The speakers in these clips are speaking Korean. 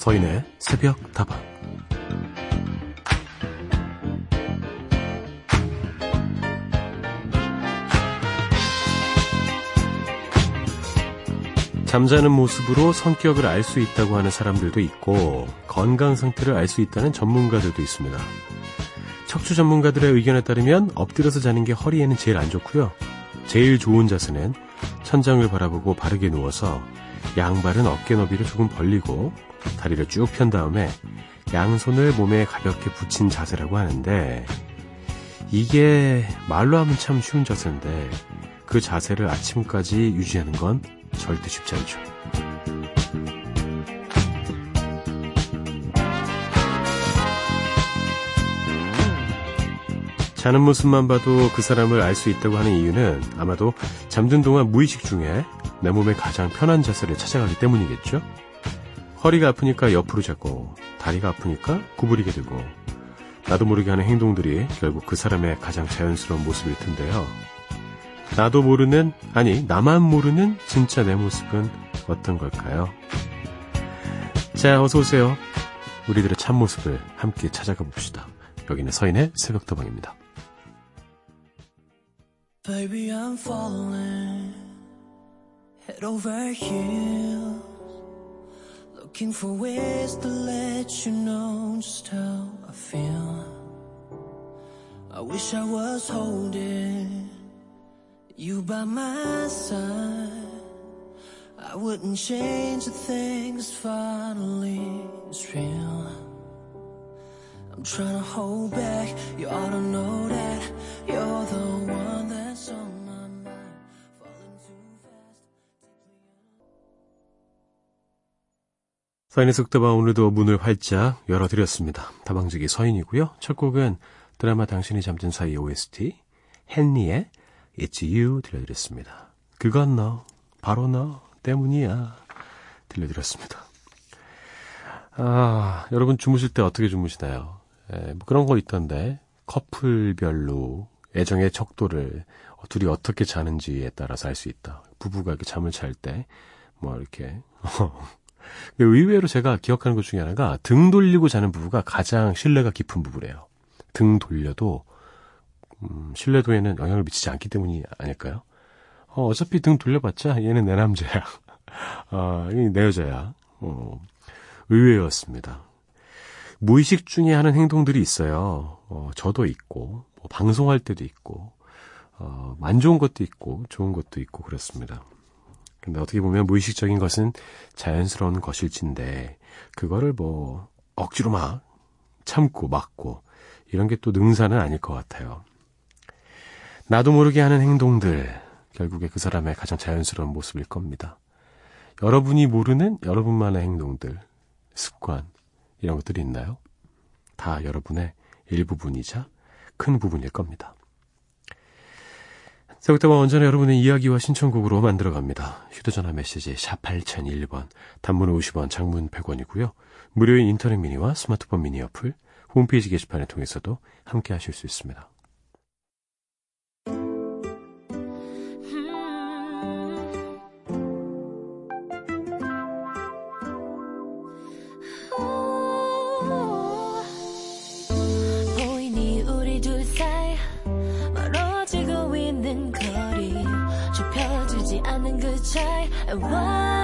서인의 새벽 다방 잠자는 모습으로 성격을 알 수 있다고 하는 사람들도 있고 건강 상태를 알 수 있다는 전문가들도 있습니다. 척추 전문가들의 의견에 따르면 엎드려서 자는 게 허리에는 제일 안 좋고요. 제일 좋은 자세는 천장을 바라보고 바르게 누워서 양발은 어깨 너비를 조금 벌리고 다리를 쭉 편 다음에 양손을 몸에 가볍게 붙인 자세라고 하는데 이게 말로 하면 참 쉬운 자세인데 그 자세를 아침까지 유지하는 건 절대 쉽지 않죠. 자는 모습만 봐도 그 사람을 알 수 있다고 하는 이유는 아마도 잠든 동안 무의식 중에 내 몸에 가장 편한 자세를 찾아가기 때문이겠죠? 허리가 아프니까 옆으로 자고 다리가 아프니까 구부리게 되고 나도 모르게 하는 행동들이 결국 그 사람의 가장 자연스러운 모습일 텐데요. 나도 모르는, 아니, 나만 모르는 진짜 내 모습은 어떤 걸까요? 자, 어서오세요. 우리들의 참모습을 함께 찾아가 봅시다. 여기는 서인의 새벽도방입니다. Baby, looking for ways to let you know just how I feel. I wish I was holding you by my side. I wouldn't change the things finally it's real. I'm trying to hold back. You ought to know that you're the one that's on 서인의 속다방 오늘도 문을 활짝 열어드렸습니다. 다방지기 서인이고요. 첫 곡은 드라마 당신이 잠든 사이 OST 헨리의 It's You 들려드렸습니다. 그건 너, 바로 너 때문이야. 들려드렸습니다. 아, 여러분 주무실 때 어떻게 주무시나요? 에, 뭐 그런 거 있던데, 커플별로 애정의 척도를 둘이 어떻게 자는지에 따라서 알 수 있다. 부부가 이렇게 잠을 잘 때, 뭐 이렇게. 의외로 제가 기억하는 것 중에 하나가 등 돌리고 자는 부부가 가장 신뢰가 깊은 부부래요. 등 돌려도 음, 신뢰도에는 영향을 미치지 않기 때문이 아닐까요? 어, 어차피 등 돌려봤자 얘는 내 남자야. 아, 내 여자야. 어, 의외였습니다. 무의식 중에 하는 행동들이 있어요. 어, 저도 있고, 뭐 방송할 때도 있고, 어, 안 좋은 것도 있고, 좋은 것도 있고, 그렇습니다. 근데 어떻게 보면 무의식적인 것은 자연스러운 것일진데, 그거를 뭐, 억지로 막 참고 막고, 이런 게 또 능사는 아닐 것 같아요. 나도 모르게 하는 행동들, 결국에 그 사람의 가장 자연스러운 모습일 겁니다. 여러분이 모르는 여러분만의 행동들, 습관, 이런 것들이 있나요? 다 여러분의 일부분이자 큰 부분일 겁니다. 새벽다방 언제나 여러분의 이야기와 신청곡으로 만들어갑니다. 휴대전화 메시지 샵 8001번, 단문 50원, 장문 100원이고요. 무료인 인터넷 미니와 스마트폰 미니 어플, 홈페이지 게시판을 통해서도 함께 하실 수 있습니다. What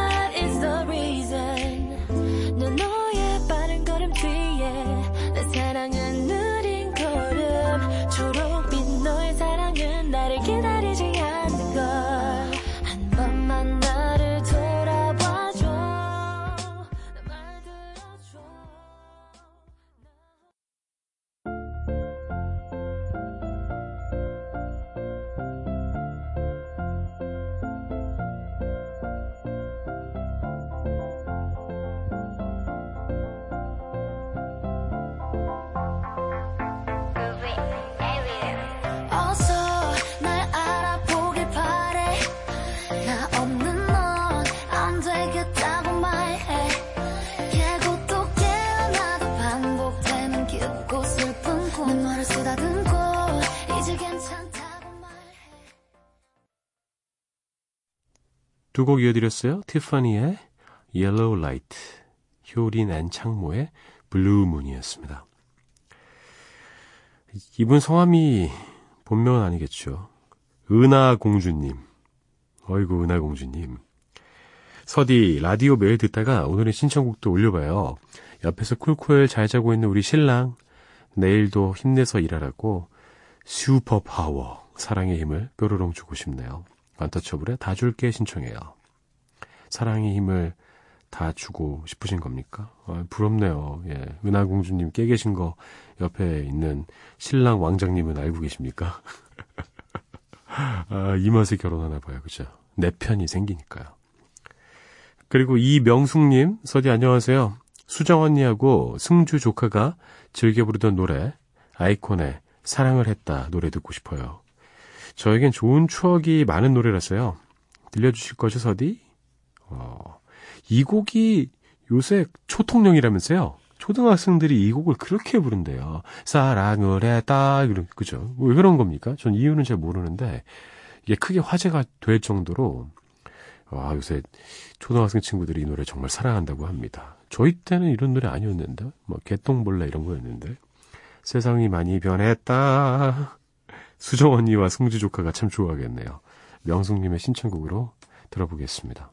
두 곡 이어드렸어요. 티파니의 Yellow Light, 효린 and 창모의 Blue Moon이었습니다. 이분 성함이 본명은 아니겠죠. 은하 공주님. 어이구, 은하 공주님. 서디, 라디오 매일 듣다가 오늘의 신청곡도 올려봐요. 옆에서 쿨쿨 잘 자고 있는 우리 신랑. 내일도 힘내서 일하라고 super power, 사랑의 힘을 뾰로롱 주고 싶네요. 완터처블에 다 줄게 신청해요. 사랑의 힘을 다 주고 싶으신 겁니까? 아, 부럽네요. 예. 은하공주님 깨 계신 거 옆에 있는 신랑 왕장님은 알고 계십니까? 아, 이 맛에 결혼하나 봐요. 그죠? 내 편이 생기니까요. 그리고 이명숙님, 서디 안녕하세요. 수정 언니하고 승주 조카가 즐겨 부르던 노래, 아이콘의 사랑을 했다 노래 듣고 싶어요. 저에겐 좋은 추억이 많은 노래라서요. 들려주실 거죠, 서디? 어, 이 곡이 요새 초통령이라면서요. 초등학생들이 이 곡을 그렇게 부른대요. 사랑을 했다. 그죠? 왜 그런 겁니까? 전 이유는 잘 모르는데, 이게 크게 화제가 될 정도로, 와, 요새 초등학생 친구들이 이 노래 정말 사랑한다고 합니다. 저희 때는 이런 노래 아니었는데, 뭐, 개똥벌레 이런 거였는데, 세상이 많이 변했다. 수정 언니와 승주 조카가 참 좋아하겠네요. 명숙님의 신청곡으로 들어보겠습니다.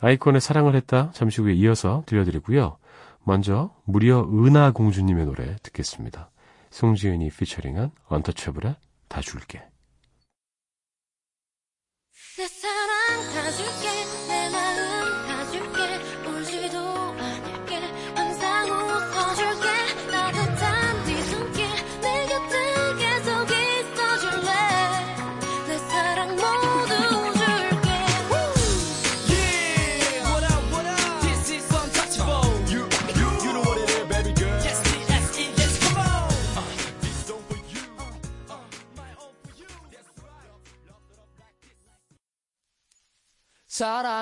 아이콘의 사랑을 했다 잠시 후에 이어서 들려드리고요. 먼저 무려 은하 공주님의 노래 듣겠습니다. 송지은이 피처링한 언터처블의 다 줄게.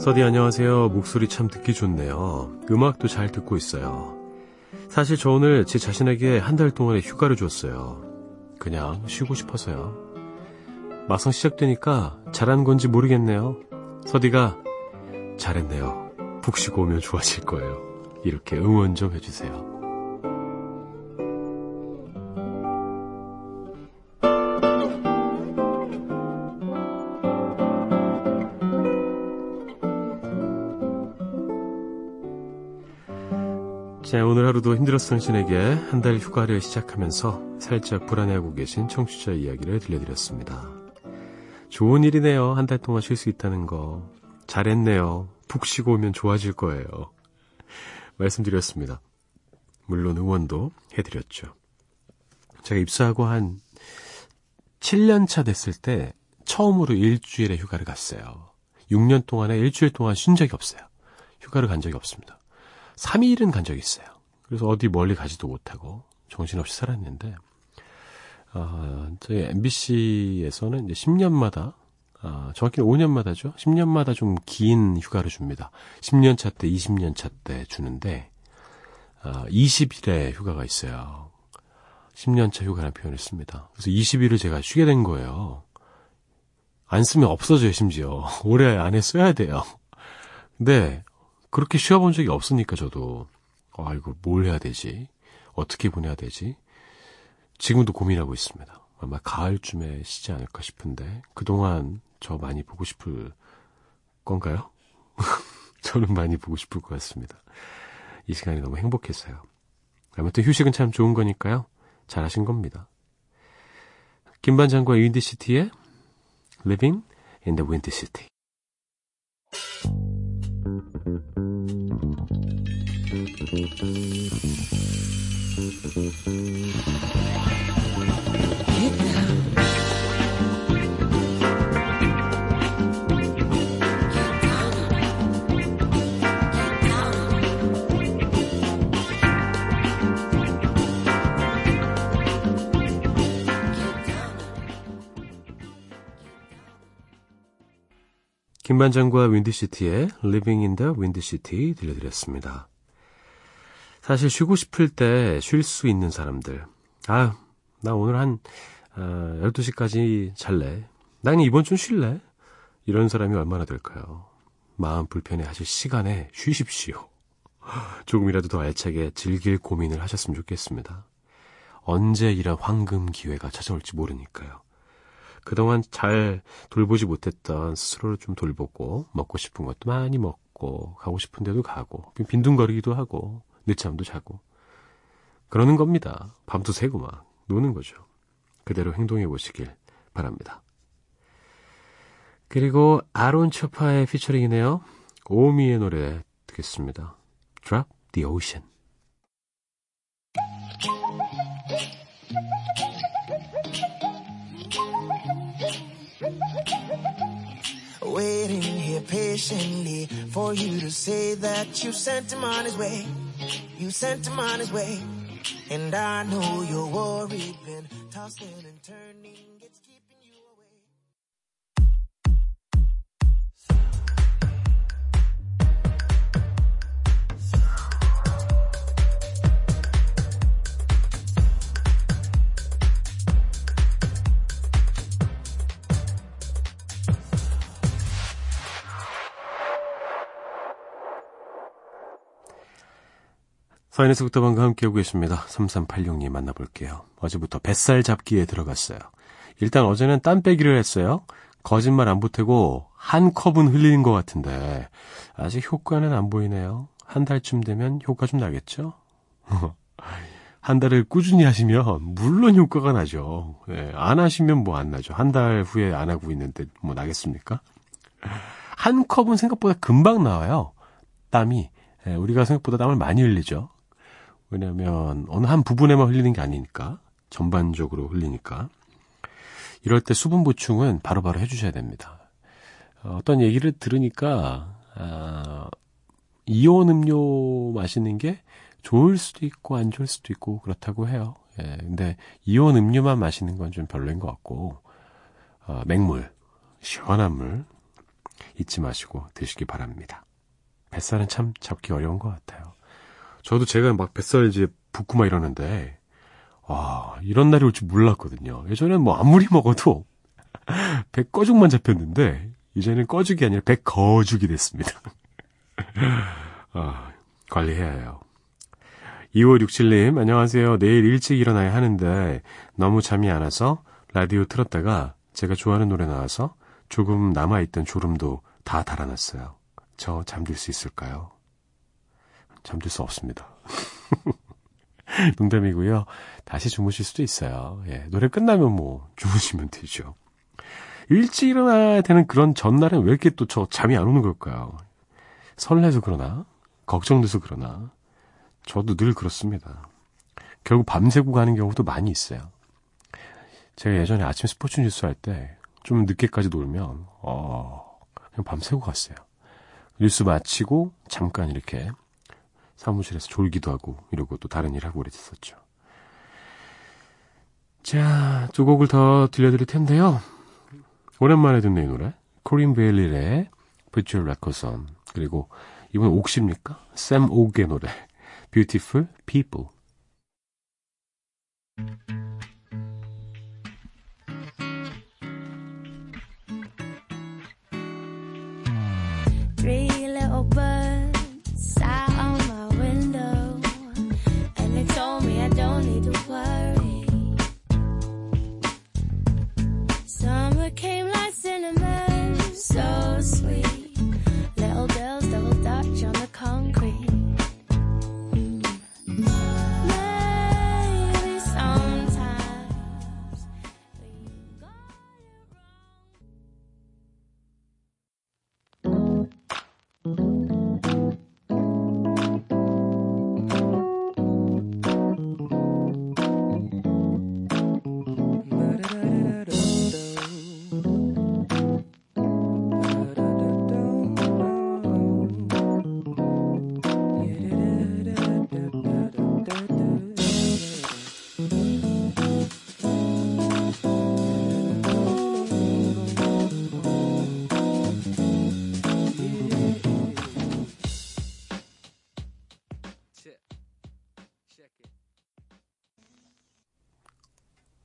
서디 안녕하세요. 목소리 참 듣기 좋네요. 음악도 잘 듣고 있어요. 사실 저 오늘 제 자신에게 한 달 동안의 휴가를 줬어요. 그냥 쉬고 싶어서요. 막상 시작되니까 잘한 건지 모르겠네요. 서디가 잘했네요. 푹 쉬고 오면 좋아질 거예요. 이렇게 응원 좀 해주세요. 하루도 힘들었던 당신에게 한 달 휴가를 시작하면서 살짝 불안해하고 계신 청취자 이야기를 들려드렸습니다. 좋은 일이네요. 한 달 동안 쉴 수 있다는 거. 잘했네요. 푹 쉬고 오면 좋아질 거예요. 말씀드렸습니다. 물론 응원도 해드렸죠. 제가 입사하고 한 7년 차 됐을 때 처음으로 일주일의 휴가를 갔어요. 6년 동안에 일주일 동안 쉰 적이 없어요. 휴가를 간 적이 없습니다. 3일은 간 적이 있어요. 그래서 어디 멀리 가지도 못하고 정신없이 살았는데, 아, 저희 MBC에서는 이제 10년마다, 아, 정확히는 5년마다죠. 10년마다 좀 긴 휴가를 줍니다. 10년 차 때, 20년 차 때 주는데, 아, 20일의 휴가가 있어요. 10년 차 휴가라는 표현을 씁니다. 그래서 20일을 제가 쉬게 된 거예요. 안 쓰면 없어져요, 심지어. 올해 안에 써야 돼요. 근데 그렇게 쉬어본 적이 없으니까 저도 아 이거 뭘 해야 되지? 어떻게 보내야 되지? 지금도 고민하고 있습니다. 아마 가을쯤에 쉬지 않을까 싶은데 그동안 저 많이 보고 싶을 건가요? 저는 많이 보고 싶을 것 같습니다. 이 시간이 너무 행복했어요. 아무튼 휴식은 참 좋은 거니까요. 잘하신 겁니다. 김반장과 윈디시티의 Living in the Windy City. 김반장과 윈드시티의 Living in the Windy City 들려드렸습니다. 사실 쉬고 싶을 때 쉴 수 있는 사람들. 아, 나 오늘 한 어, 12시까지 잘래. 난 이번 주 쉴래. 이런 사람이 얼마나 될까요? 마음 불편해 하실 시간에 쉬십시오. 조금이라도 더 알차게 즐길 고민을 하셨으면 좋겠습니다. 언제 이런 황금 기회가 찾아올지 모르니까요. 그동안 잘 돌보지 못했던 스스로를 좀 돌보고 먹고 싶은 것도 많이 먹고 가고 싶은 데도 가고 빈둥거리기도 하고 늦잠도 자고 그러는 겁니다. 밤도 새고 막 노는 거죠. 그대로 행동해 보시길 바랍니다. 그리고 아론 초파의 피처링이네요. 오미의 노래 듣겠습니다. Drop the Ocean. You sent him on his way. And I know you're worried, been tossing and turning. 서인에서 부터방과 함께하고 계십니다. 3386님 만나볼게요. 어제부터 뱃살 잡기에 들어갔어요. 일단 어제는 땀 빼기를 했어요. 거짓말 안 보태고 한 컵은 흘리는 것 같은데 아직 효과는 안 보이네요. 한 달쯤 되면 효과 좀 나겠죠? 한 달을 꾸준히 하시면 물론 효과가 나죠. 예, 안 하시면 뭐 안 나죠. 한 달 후에 안 하고 있는데 뭐 나겠습니까? 한 컵은 생각보다 금방 나와요. 땀이. 예, 우리가 생각보다 땀을 많이 흘리죠. 왜냐하면 어느 한 부분에만 흘리는 게 아니니까 전반적으로 흘리니까 이럴 때 수분 보충은 바로바로 해주셔야 됩니다. 어, 어떤 얘기를 들으니까 아, 이온 음료 마시는 게 좋을 수도 있고 안 좋을 수도 있고 그렇다고 해요. 예, 근데 이온 음료만 마시는 건 좀 별로인 것 같고 어, 맹물, 시원한 물 잊지 마시고 드시기 바랍니다. 뱃살은 참 잡기 어려운 것 같아요. 저도 제가 막 뱃살 이제 붓고 막 이러는데, 와, 이런 날이 올 줄 몰랐거든요. 예전엔 뭐 아무리 먹어도 배 꺼죽만 잡혔는데, 이제는 꺼죽이 아니라 배 거죽이 됐습니다. 아, 관리해야 해요. 2567님, 안녕하세요. 내일 일찍 일어나야 하는데, 너무 잠이 안 와서 라디오 틀었다가 제가 좋아하는 노래 나와서 조금 남아있던 졸음도 다 달아났어요. 저 잠들 수 있을까요? 잠들 수 없습니다. 농담이고요. 다시 주무실 수도 있어요. 예, 노래 끝나면 뭐 주무시면 되죠. 일찍 일어나야 되는 그런 전날엔 왜 이렇게 또 저 잠이 안 오는 걸까요? 설레서 그러나 걱정돼서 그러나 저도 늘 그렇습니다. 결국 밤새고 가는 경우도 많이 있어요. 제가 예전에 아침 스포츠 뉴스 할 때 좀 늦게까지 놀면 어 그냥 밤새고 갔어요. 뉴스 마치고 잠깐 이렇게 사무실에서 졸기도 하고 이러고 또 다른 일 하고 그랬었죠. 자, 두 곡을 더 들려드릴 텐데요. 오랜만에 듣는 이 노래. 코린 베일리의 Put Your Records On 그리고 이번 옥십니까? 샘 옥의 노래 Beautiful People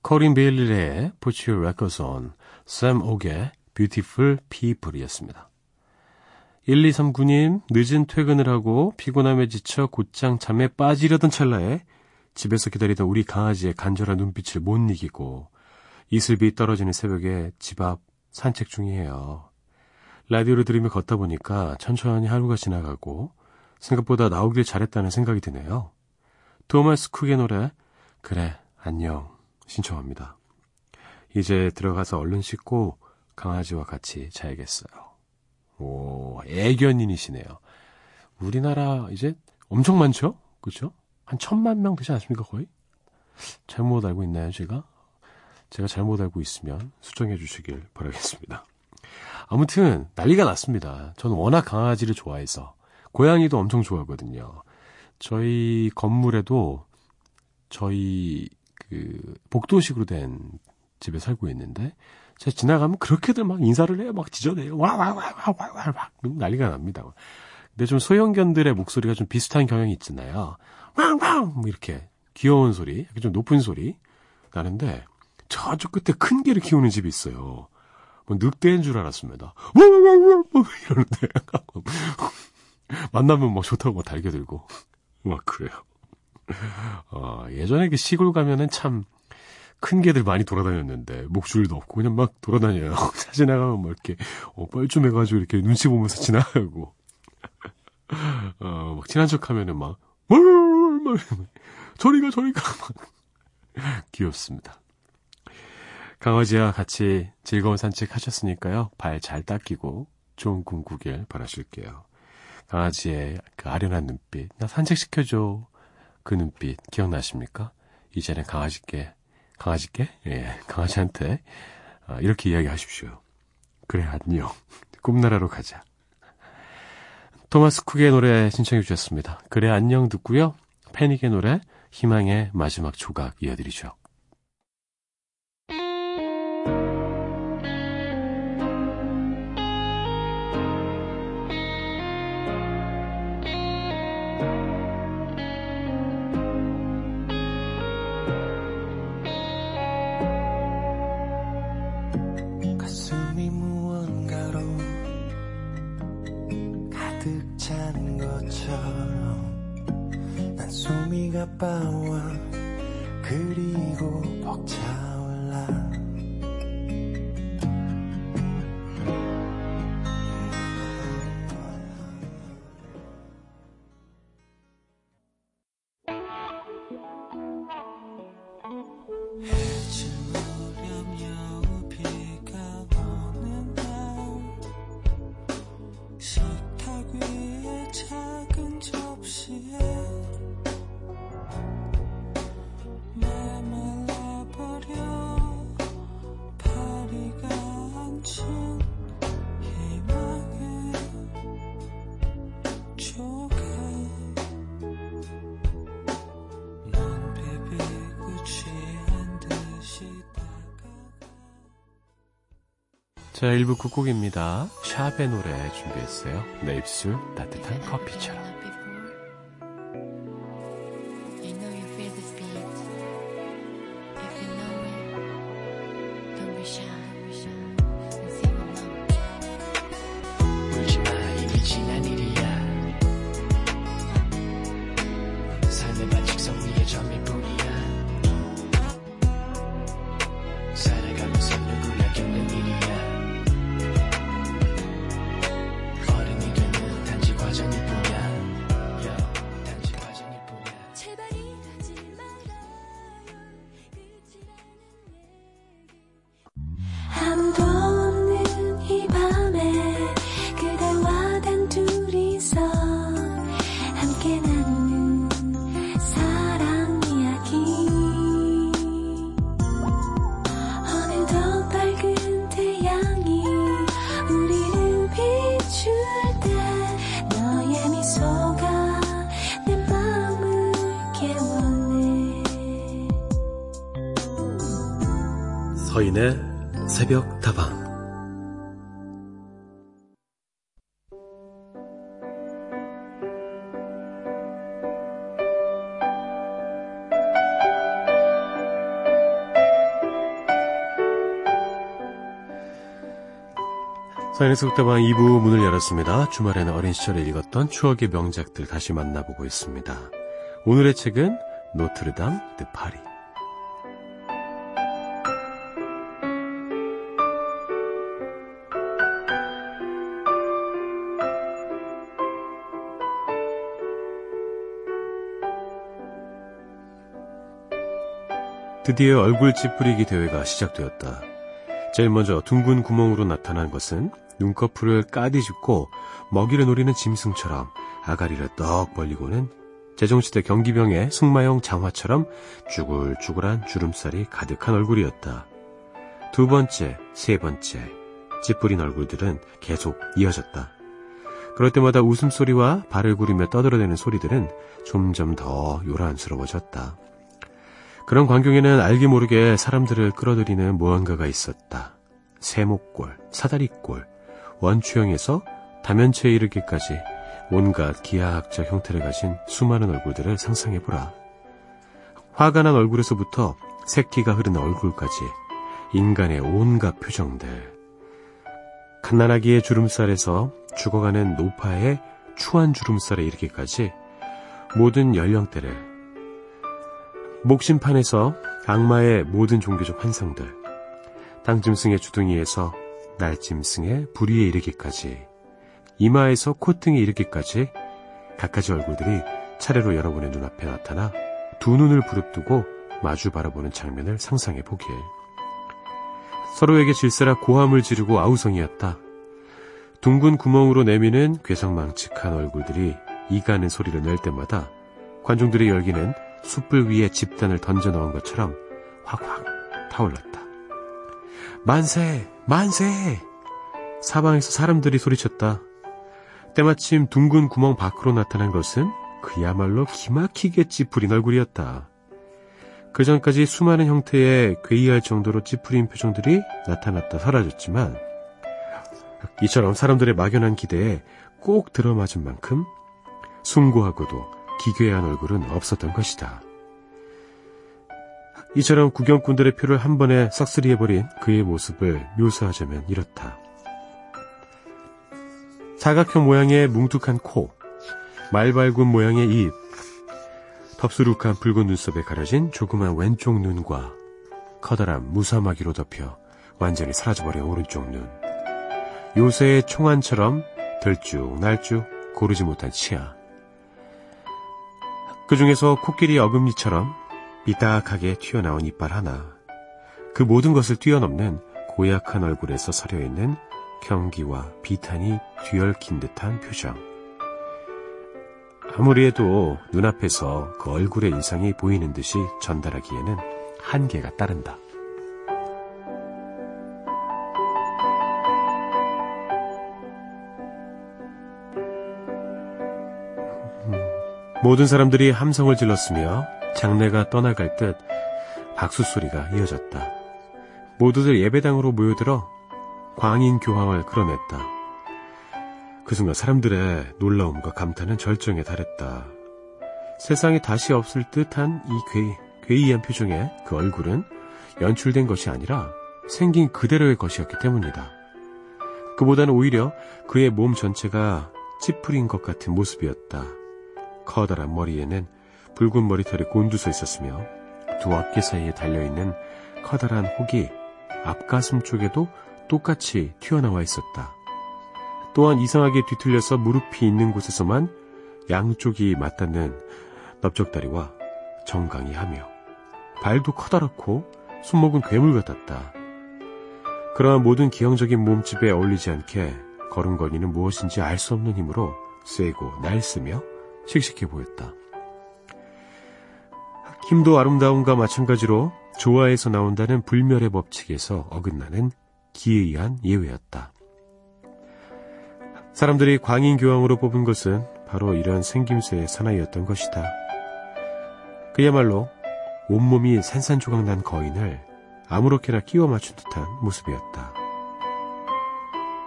코린 베일리의 Put Your Records On, 샘 옥의 Beautiful People이었습니다. 1239님, 늦은 퇴근을 하고 피곤함에 지쳐 곧장 잠에 빠지려던 찰나에 집에서 기다리던 우리 강아지의 간절한 눈빛을 못 이기고 이슬비 떨어지는 새벽에 집 앞 산책 중이에요. 라디오를 들으며 걷다 보니까 천천히 하루가 지나가고 생각보다 나오길 잘했다는 생각이 드네요. 토마스 쿡의 노래 그래 안녕 신청합니다. 이제 들어가서 얼른 씻고 강아지와 같이 자야겠어요. 오, 애견인이시네요. 우리나라 이제 엄청 많죠? 그렇죠? 한 천만 명 되지 않습니까 거의? 잘못 알고 있나요 제가? 제가 잘못 알고 있으면 수정해 주시길 바라겠습니다. 아무튼 난리가 났습니다. 저는 워낙 강아지를 좋아해서 고양이도 엄청 좋아하거든요. 저희 건물에도 저희 그 복도식으로 된 집에 살고 있는데 제가 지나가면 그렇게들 막 인사를 해요. 막 지저대요. 와 와 와 와 와와 막 난리가 납니다. 근데 좀 소형견들의 목소리가 좀 비슷한 경향이 있잖아요. 왕왕 뭐 이렇게 귀여운 소리, 이렇게 좀 높은 소리 나는데 저쪽 끝에 큰 개를 키우는 집이 있어요. 뭐 늑대인 줄 알았습니다. 와와와와 이러는데 만나면 막 좋다고 막 달겨들고 막 그래요. 어, 예전에 그 시골 가면은 참 큰 개들 많이 돌아다녔는데 목줄도 없고 그냥 막 돌아다녀요. 차 지나가면 막 이렇게 어, 뻘쭘해가지고 이렇게 눈치 보면서 지나가고 어, 막 친한 척하면은 막, 막 저리가 저리가 막 귀엽습니다. 강아지와 같이 즐거운 산책 하셨으니까요. 발 잘 닦이고 좋은 꿈 꾸길 바라실게요. 강아지의 그 아련한 눈빛, 나 산책시켜줘. 그 눈빛 기억나십니까? 이제는 강아지께, 강아지께? 예, 강아지한테 아, 이렇게 이야기하십시오. 그래, 안녕. 꿈나라로 가자. 토마스 쿡의 노래 신청해 주셨습니다. 그래, 안녕 듣고요. 패닉의 노래, 희망의 마지막 조각 이어드리죠. 숨이 자, 1부 끝곡입니다. 샵의 노래 준비했어요. 내 입술 따뜻한 커피처럼. 새벽 다방 서인의 새벽 다방 2부 문을 열었습니다. 주말에는 어린 시절에 읽었던 추억의 명작들 다시 만나보고 있습니다. 오늘의 책은 노트르담 드 파리 드디어 얼굴 찌푸리기 대회가 시작되었다. 제일 먼저 둥근 구멍으로 나타난 것은 눈꺼풀을 까디집고 먹이를 노리는 짐승처럼 아가리를 떡 벌리고는 제정시대 경기병의 승마용 장화처럼 쭈글쭈글한 주름살이 가득한 얼굴이었다. 두 번째, 세 번째, 찌푸린 얼굴들은 계속 이어졌다. 그럴 때마다 웃음소리와 발을 구르며 떠들어대는 소리들은 점점 더 요란스러워졌다. 그런 광경에는 알게 모르게 사람들을 끌어들이는 무언가가 있었다. 세목골, 사다리골, 원추형에서 다면체에 이르기까지 온갖 기하학적 형태를 가진 수많은 얼굴들을 상상해보라. 화가 난 얼굴에서부터 새끼가 흐르는 얼굴까지 인간의 온갖 표정들. 갓난아기의 주름살에서 죽어가는 노파의 추한 주름살에 이르기까지 모든 연령대를 목심판에서 악마의 모든 종교적 환상들, 당짐승의 주둥이에서 날짐승의 부리에 이르기까지, 이마에서 콧등에 이르기까지 갖가지 얼굴들이 차례로 여러분의 눈앞에 나타나 두 눈을 부릅뜨고 마주 바라보는 장면을 상상해 보길. 서로에게 질세라 고함을 지르고 아우성이었다. 둥근 구멍으로 내미는 괴성망측한 얼굴들이 이가는 소리를 낼 때마다 관중들의 열기는 숯불 위에 집단을 던져 넣은 것처럼 확확 타올랐다. 만세! 만세! 사방에서 사람들이 소리쳤다. 때마침 둥근 구멍 밖으로 나타난 것은 그야말로 기막히게 찌푸린 얼굴이었다. 그 전까지 수많은 형태의 괴이할 정도로 찌푸린 표정들이 나타났다 사라졌지만 이처럼 사람들의 막연한 기대에 꼭 들어맞은 만큼 숭고하고도 기괴한 얼굴은 없었던 것이다. 이처럼 구경꾼들의 표를 한 번에 싹쓸이해버린 그의 모습을 묘사하자면 이렇다. 사각형 모양의 뭉툭한 코, 말발굽 모양의 입, 덥수룩한 붉은 눈썹에 가려진 조그만 왼쪽 눈과 커다란 무사마귀로 덮여 완전히 사라져버린 오른쪽 눈. 요새의 총알처럼 들쭉날쭉 고르지 못한 치아. 그 중에서 코끼리 어금니처럼 삐딱하게 튀어나온 이빨 하나. 그 모든 것을 뛰어넘는 고약한 얼굴에서 서려 있는 경기와 비탄이 뒤얽힌 듯한 표정. 아무리 해도 눈앞에서 그 얼굴의 인상이 보이는 듯이 전달하기에는 한계가 따른다. 모든 사람들이 함성을 질렀으며 장례가 떠나갈 듯 박수 소리가 이어졌다. 모두들 예배당으로 모여들어 광인 교황을 끌어냈다. 그 순간 사람들의 놀라움과 감탄은 절정에 달했다. 세상에 다시 없을 듯한 이 괴, 괴이한 표정의 그 얼굴은 연출된 것이 아니라 생긴 그대로의 것이었기 때문이다. 그보다는 오히려 그의 몸 전체가 찌푸린 것 같은 모습이었다. 커다란 머리에는 붉은 머리털이 곤두서 있었으며 두 어깨 사이에 달려있는 커다란 혹이 앞가슴 쪽에도 똑같이 튀어나와 있었다. 또한 이상하게 뒤틀려서 무릎이 있는 곳에서만 양쪽이 맞닿는 넓적다리와 정강이 하며 발도 커다랗고 손목은 괴물 같았다. 그러한 모든 기형적인 몸집에 어울리지 않게 걸음걸이는 무엇인지 알 수 없는 힘으로 세고 날쓰며 씩씩해 보였다. 힘도 아름다움과 마찬가지로 조화에서 나온다는 불멸의 법칙에서 어긋나는 기이한 예외였다. 사람들이 광인교황으로 뽑은 것은 바로 이런 생김새의 사나이였던 것이다. 그야말로 온몸이 산산조각 난 거인을 아무렇게나 끼워 맞춘 듯한 모습이었다.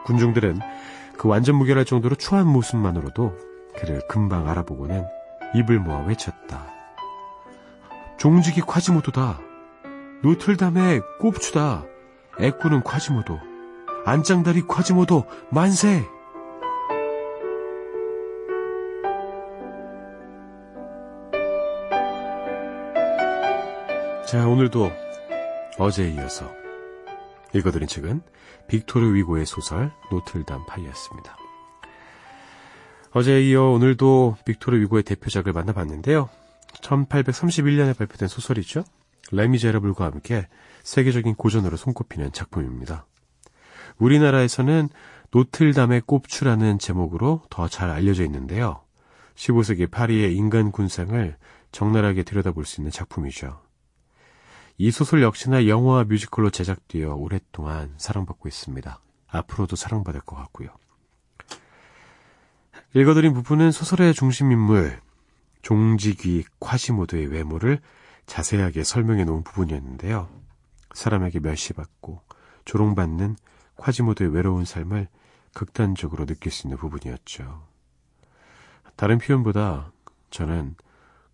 군중들은 그 완전 무결할 정도로 추한 모습만으로도 그를 금방 알아보고는 입을 모아 외쳤다. 종직이 콰지모도다. 노틀담의 꼽추다. 애꾸는 콰지모도. 안짱다리 콰지모도 만세! 자, 오늘도 어제에 이어서 읽어드린 책은 빅토르 위고의 소설 노틀담 드 파리였습니다. 어제에 이어 오늘도 빅토르 위고의 대표작을 만나봤는데요. 1831년에 발표된 소설이죠. 레미제라블과 함께 세계적인 고전으로 손꼽히는 작품입니다. 우리나라에서는 노틀담의 꼽추라는 제목으로 더 잘 알려져 있는데요. 15세기 파리의 인간 군상을 적나라하게 들여다볼 수 있는 작품이죠. 이 소설 역시나 영화와 뮤지컬로 제작되어 오랫동안 사랑받고 있습니다. 앞으로도 사랑받을 것 같고요. 읽어드린 부분은 소설의 중심 인물 종지귀 콰시모도의 외모를 자세하게 설명해 놓은 부분이었는데요. 사람에게 멸시받고 조롱받는 콰지모도의 외로운 삶을 극단적으로 느낄 수 있는 부분이었죠. 다른 표현보다 저는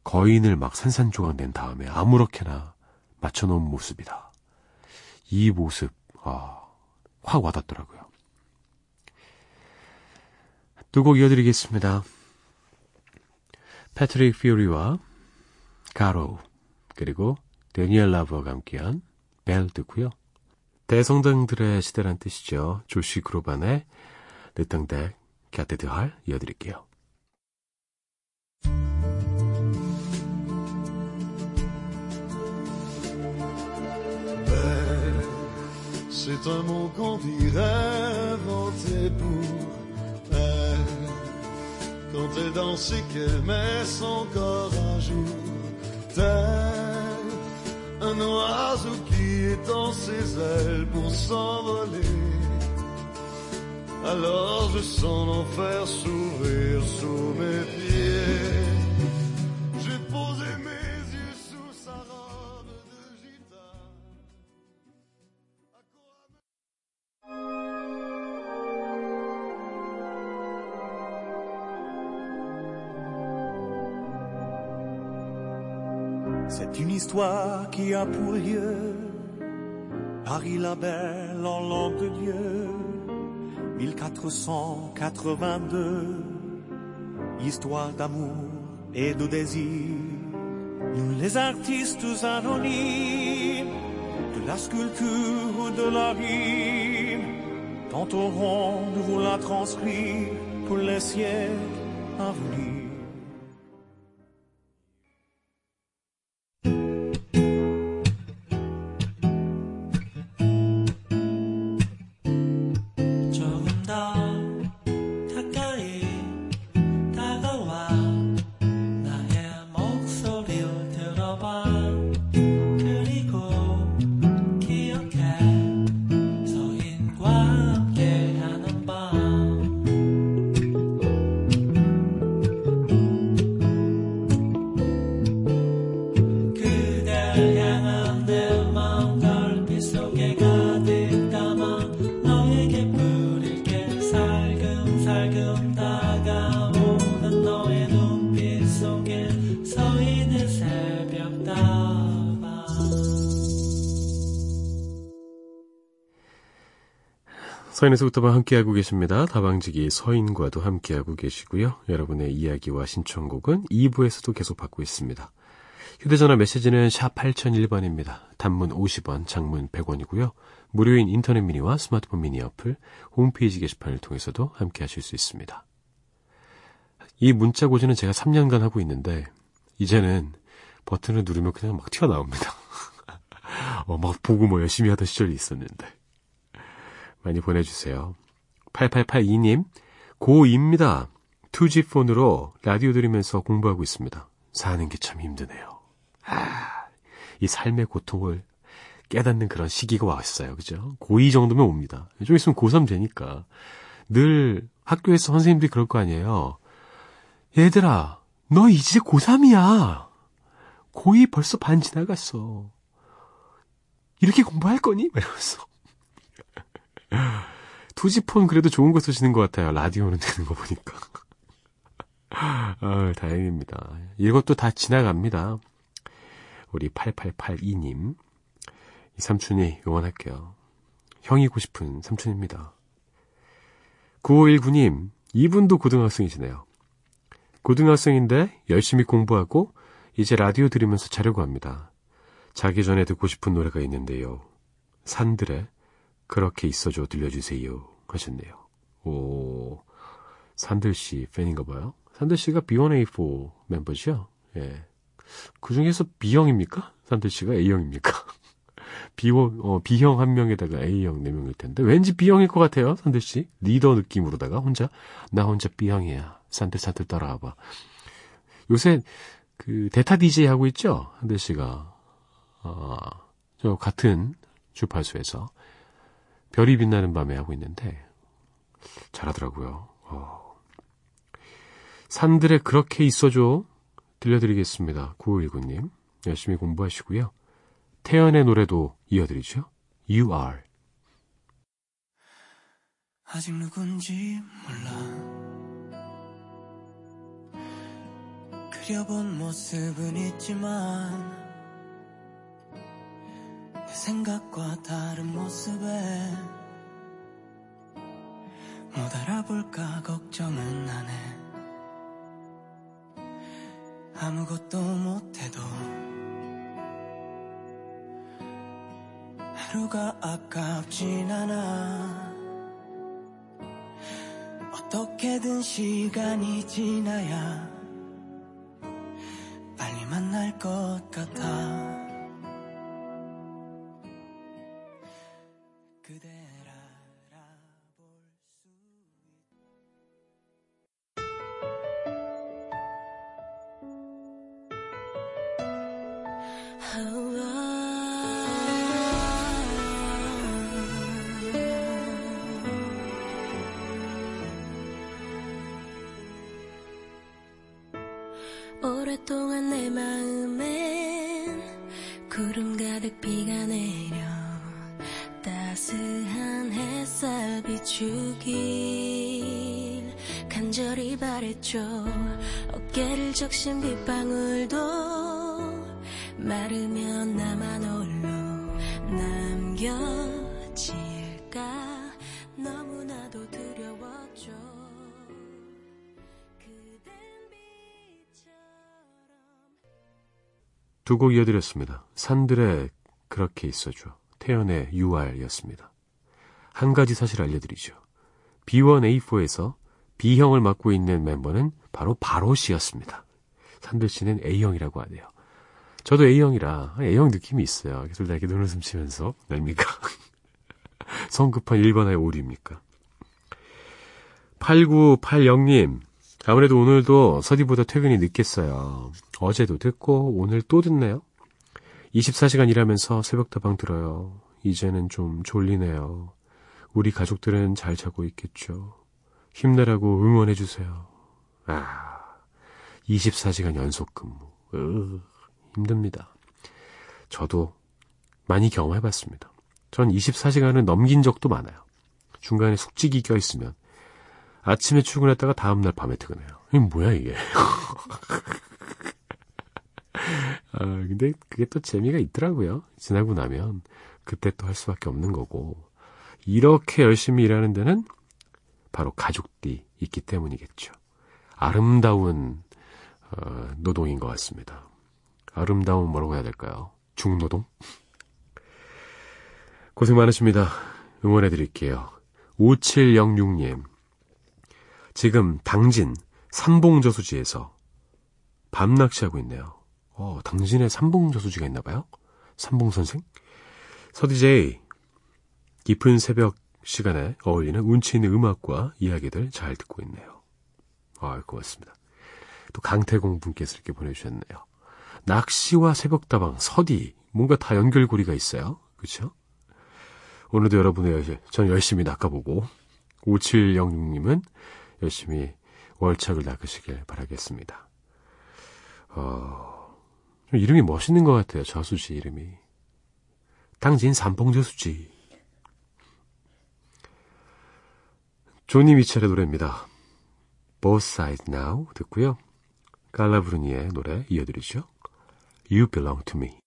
거인을 막 산산조각 낸 다음에 아무렇게나 맞춰놓은 모습이다. 이 모습, 아, 확 와닿더라고요. 두 곡 이어드리겠습니다. 패트릭 피오리와 가로, 그리고 데니엘 라브가 함께한 벨 듣고요. 대성당들의 시대란 뜻이죠. 조시 그로반의 르탕덱 갸테드할 이어드릴게요. Quand elle danse et qu'elle met son corps à jour, tel un oiseau qui étend ses ailes pour s'envoler. Alors je sens l'enfer s'ouvrir sous mes pieds. Histoire qui a pour lieu Paris la belle en langue de Dieu. 1482 Histoire d'amour et de désir. Nous les artistes anonymes De la sculpture ou de la rime Tenterons de vous la transcrire Pour les siècles à venir 서인에서부터만 함께하고 계십니다. 다방지기 서인과도 함께하고 계시고요. 여러분의 이야기와 신청곡은 2부에서도 계속 받고 있습니다. 휴대전화 메시지는 샵 8001번입니다. 단문 50원, 장문 100원이고요. 무료인 인터넷 미니와 스마트폰 미니 어플, 홈페이지 게시판을 통해서도 함께하실 수 있습니다. 이 문자 고지는 제가 3년간 하고 있는데 이제는 버튼을 누르면 그냥 막 튀어나옵니다. 어, 막 보고 뭐 열심히 하던 시절이 있었는데. 많이 보내주세요. 8882님, 고2입니다. 2G 폰으로 라디오 들으면서 공부하고 있습니다. 사는 게 참 힘드네요. 아, 이 삶의 고통을 깨닫는 그런 시기가 왔어요. 그죠? 고2 정도면 옵니다. 좀 있으면 고3 되니까 늘 학교에서 선생님들이 그럴 거 아니에요. 얘들아, 너 이제 고3이야. 고2 벌써 반 지나갔어. 이렇게 공부할 거니? 막 이러면서. 투지폰 그래도 좋은 거 쓰시는 것 같아요. 라디오는 되는 거 보니까. 아, 다행입니다. 이것도 다 지나갑니다. 우리 8882님. 이 삼촌이 응원할게요. 형이고 싶은 삼촌입니다. 9519님, 이분도 고등학생이시네요. 고등학생인데 열심히 공부하고 이제 라디오 들으면서 자려고 합니다. 자기 전에 듣고 싶은 노래가 있는데요. 산들의 그렇게 있어줘 들려주세요 하셨네요. 오, 산들 씨 팬인가 봐요. 산들 씨가 B1A4 멤버죠? 예. 그 중에서 B형입니까? 산들 씨가 A형입니까? B형, 어, B형 한 명에다가 A형 네 명일 텐데, 왠지 B형일 것 같아요, 산들 씨. 리더 느낌으로다가 혼자, 나 혼자 B형이야. 산들 산들 따라와봐. 요새, 그, 대타 DJ 하고 있죠? 한들 씨가. 아, 저 같은 주파수에서 별이 빛나는 밤에 하고 있는데, 잘하더라고요. 어. 산들에 그렇게 있어줘. 들려드리겠습니다. 9519님. 열심히 공부하시고요. 태연의 노래도 이어드리죠. You are. 아직 누군지 몰라 그려본 모습은 있지만 내 생각과 다른 모습에 못 알아볼까 걱정은 안 해. 아무것도 못해도 하루가 아깝진 않아. 어떻게든 시간이 지나야 빨리 만날 것 같아 알 적신 빗방울도 마르면 나만 홀로 남겨질까 너무나도 두려웠죠 두 곡 이어드렸습니다. 산들에 그렇게 있어줘. 태연의 UR이었습니다. 한 가지 사실 알려드리죠. B1A4에서 B형을 맡고 있는 멤버는 바로 바로 씨였습니다. 산들 씨는 A형이라고 하네요. 저도 A형이라 A형 느낌이 있어요. 계속 이렇게 눈웃음 치면서 뭡니까? 성급한 일반화의 오류입니까? 8980님 아무래도 오늘도 서디보다 퇴근이 늦겠어요. 어제도 듣고 오늘 또 듣네요. 24시간 일하면서 새벽다방 들어요. 이제는 좀 졸리네요. 우리 가족들은 잘 자고 있겠죠. 힘내라고 응원해주세요. 아, 24시간 연속 근무. 으, 힘듭니다. 저도 많이 경험해 봤습니다. 전 24시간을 넘긴 적도 많아요. 중간에 숙직이 껴 있으면 아침에 출근했다가 다음날 밤에 퇴근해요. 이게 뭐야 이게. 아, 근데 그게 또 재미가 있더라고요. 지나고 나면 그때 또 할 수밖에 없는 거고. 이렇게 열심히 일하는 데는 바로 가족들이 있기 때문이겠죠. 아름다운 어, 노동인 것 같습니다. 아름다운 뭐라고 해야 될까요? 중노동? 고생 많으십니다. 응원해 드릴게요. 5706님. 지금 당진 삼봉저수지에서 밤낚시하고 있네요. 어, 당진에 삼봉저수지가 있나 봐요? 삼봉선생? 서디제이, 깊은 새벽 시간에 어울리는 운치 있는 음악과 이야기들 잘 듣고 있네요. 아, 고맙습니다. 또 강태공 분께서 이렇게 보내주셨네요. 낚시와 새벽다방, 서디, 뭔가 다 연결고리가 있어요. 그쵸? 오늘도 여러분의 전 열심히 낚아보고 5706님은 열심히 월척을 낚으시길 바라겠습니다. 어, 좀 이름이 멋있는 것 같아요. 저수지 이름이. 당진 삼봉저수지. 조니 미첼의 노래입니다. Both Sides Now 듣고요. 깔라브루니의 노래 이어드리죠. You Belong to Me.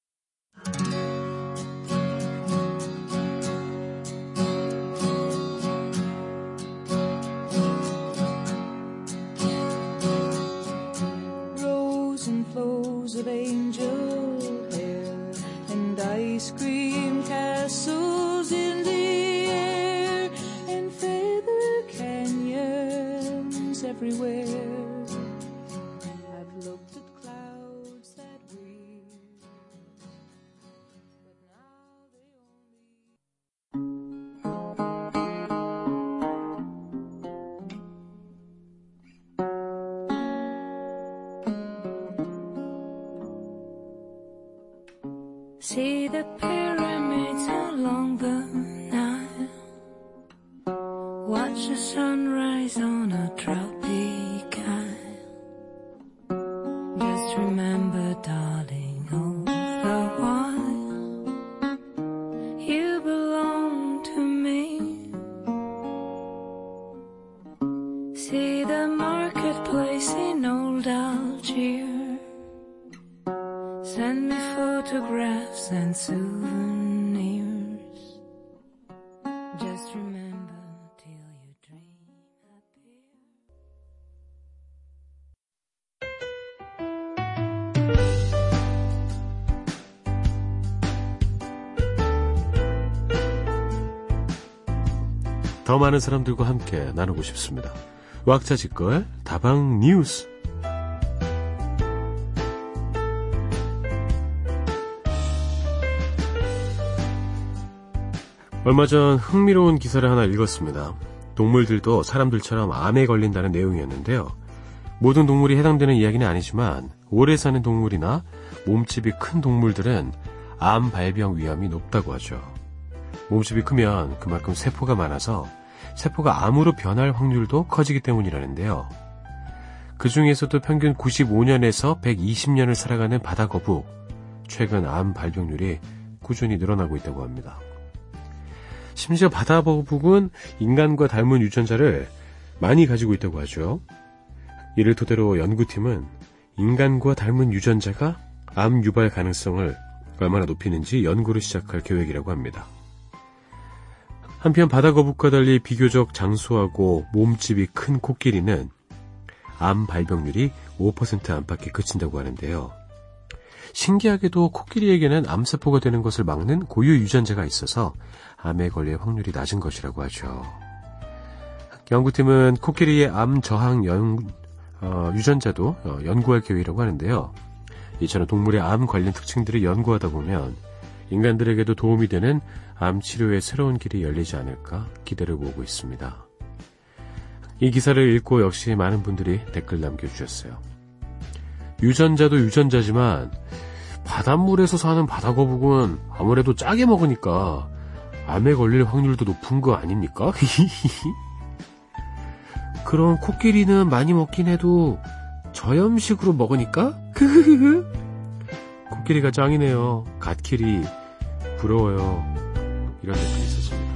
더 많은 사람들과 함께 나누고 싶습니다. 왁자지껄 다방 뉴스. 얼마 전 흥미로운 기사를 하나 읽었습니다. 동물들도 사람들처럼 암에 걸린다는 내용이었는데요. 모든 동물이 해당되는 이야기는 아니지만 오래 사는 동물이나 몸집이 큰 동물들은 암 발병 위험이 높다고 하죠. 몸집이 크면 그만큼 세포가 많아서 세포가 암으로 변할 확률도 커지기 때문이라는데요. 그 중에서도 평균 95년에서 120년을 살아가는 바다거북, 최근 암 발병률이 꾸준히 늘어나고 있다고 합니다. 심지어 바다거북은 인간과 닮은 유전자를 많이 가지고 있다고 하죠. 이를 토대로 연구팀은 인간과 닮은 유전자가 암 유발 가능성을 얼마나 높이는지 연구를 시작할 계획이라고 합니다. 한편 바다거북과 달리 비교적 장수하고 몸집이 큰 코끼리는 암 발병률이 5% 안팎에 그친다고 하는데요. 신기하게도 코끼리에게는 암세포가 되는 것을 막는 고유 유전자가 있어서 암에 걸릴 확률이 낮은 것이라고 하죠. 연구팀은 코끼리의 암 저항 연, 어, 유전자도 어, 연구할 계획이라고 하는데요. 이처럼 동물의 암 관련 특징들을 연구하다 보면 인간들에게도 도움이 되는 암 치료의 새로운 길이 열리지 않을까 기대를 모으고 있습니다. 이 기사를 읽고 역시 많은 분들이 댓글 남겨주셨어요. 유전자도 유전자지만 바닷물에서 사는 바다거북은 아무래도 짜게 먹으니까 암에 걸릴 확률도 높은 거 아닙니까? 그럼 코끼리는 많이 먹긴 해도 저염식으로 먹으니까? 코끼리가 짱이네요. 갓끼리 부러워요. 이런 댓글이 있었습니다.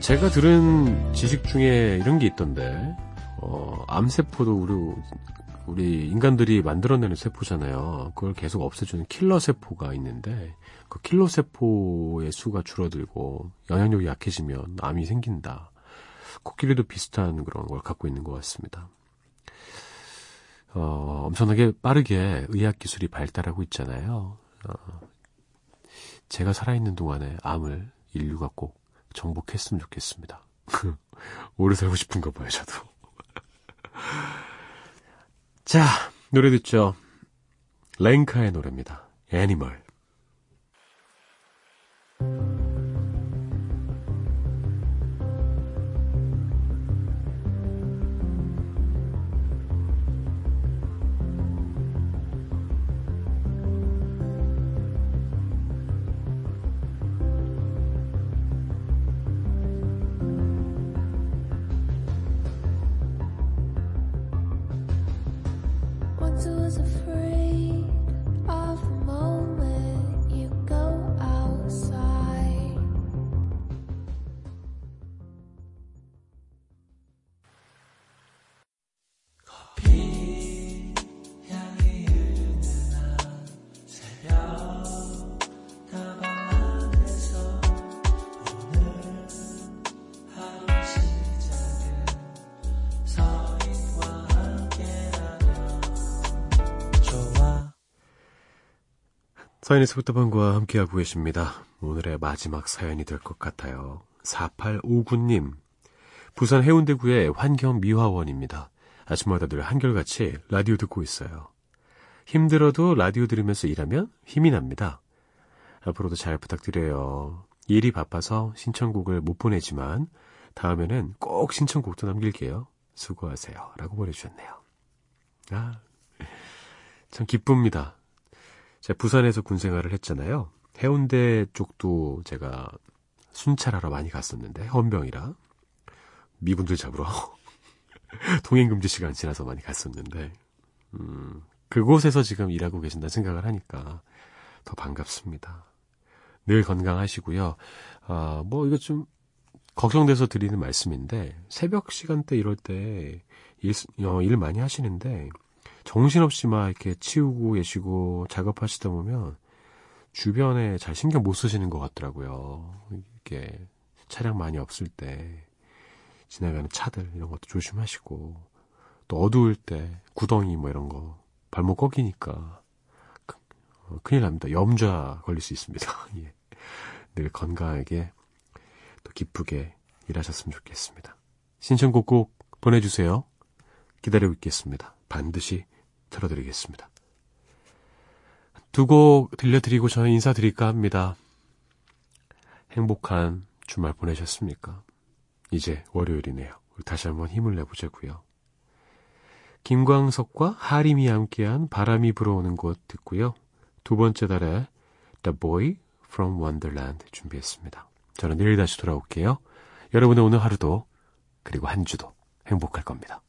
제가 들은 지식 중에 이런 게 있던데, 어, 암세포도 우리, 우리 인간들이 만들어내는 세포잖아요. 그걸 계속 없애주는 킬러 세포가 있는데, 그 킬러 세포의 수가 줄어들고 영향력이 약해지면 암이 생긴다. 코끼리도 비슷한 그런 걸 갖고 있는 것 같습니다. 어, 엄청나게 빠르게 의학 기술이 발달하고 있잖아요. 어, 제가 살아있는 동안에 암을 인류가 꼭 정복했으면 좋겠습니다. 오래 살고 싶은가 봐요, 저도. 자, 노래 듣죠. 랭카의 노래입니다. 애니멀. 서인의 스부터방과 함께하고 계십니다. 오늘의 마지막 사연이 될 것 같아요. 4859님. 부산 해운대구의 환경미화원입니다. 아침마다 늘 한결같이 라디오 듣고 있어요. 힘들어도 라디오 들으면서 일하면 힘이 납니다. 앞으로도 잘 부탁드려요. 일이 바빠서 신청곡을 못 보내지만 다음에는 꼭 신청곡도 남길게요. 수고하세요. 라고 보내주셨네요. 아, 참 기쁩니다. 제가 부산에서 군 생활을 했잖아요. 해운대 쪽도 제가 순찰하러 많이 갔었는데 헌병이라 미분들 잡으러 통행금지 시간 지나서 많이 갔었는데 음, 그곳에서 지금 일하고 계신다 생각을 하니까 더 반갑습니다. 늘 건강하시고요. 아, 뭐 이거 좀 걱정돼서 드리는 말씀인데 새벽 시간대 이럴 때 일, 어, 일 많이 하시는데 정신없이 막 이렇게 치우고 계시고 작업하시다 보면 주변에 잘 신경 못 쓰시는 것 같더라고요. 이렇게 차량 많이 없을 때 지나가는 차들 이런 것도 조심하시고 또 어두울 때 구덩이 뭐 이런 거 발목 꺾이니까 그- 어, 큰일 납니다. 염좌 걸릴 수 있습니다. 예. 늘 건강하게 또 기쁘게 일하셨으면 좋겠습니다. 신청곡 꼭 보내주세요. 기다리고 있겠습니다. 반드시 틀어드리겠습니다. 두 곡 들려드리고 저는 인사드릴까 합니다. 행복한 주말 보내셨습니까? 이제 월요일이네요. 다시 한번 힘을 내보자고요. 김광석과 하림이 함께한 바람이 불어오는 곳 듣고요. 두 번째 달에 The Boy from Wonderland 준비했습니다. 저는 내일 다시 돌아올게요. 여러분의 오늘 하루도 그리고 한 주도 행복할 겁니다.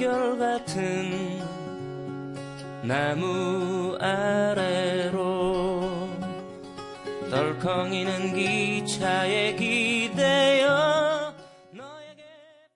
머릿결 같은 나무 아래로 덜컹이는 기차의 길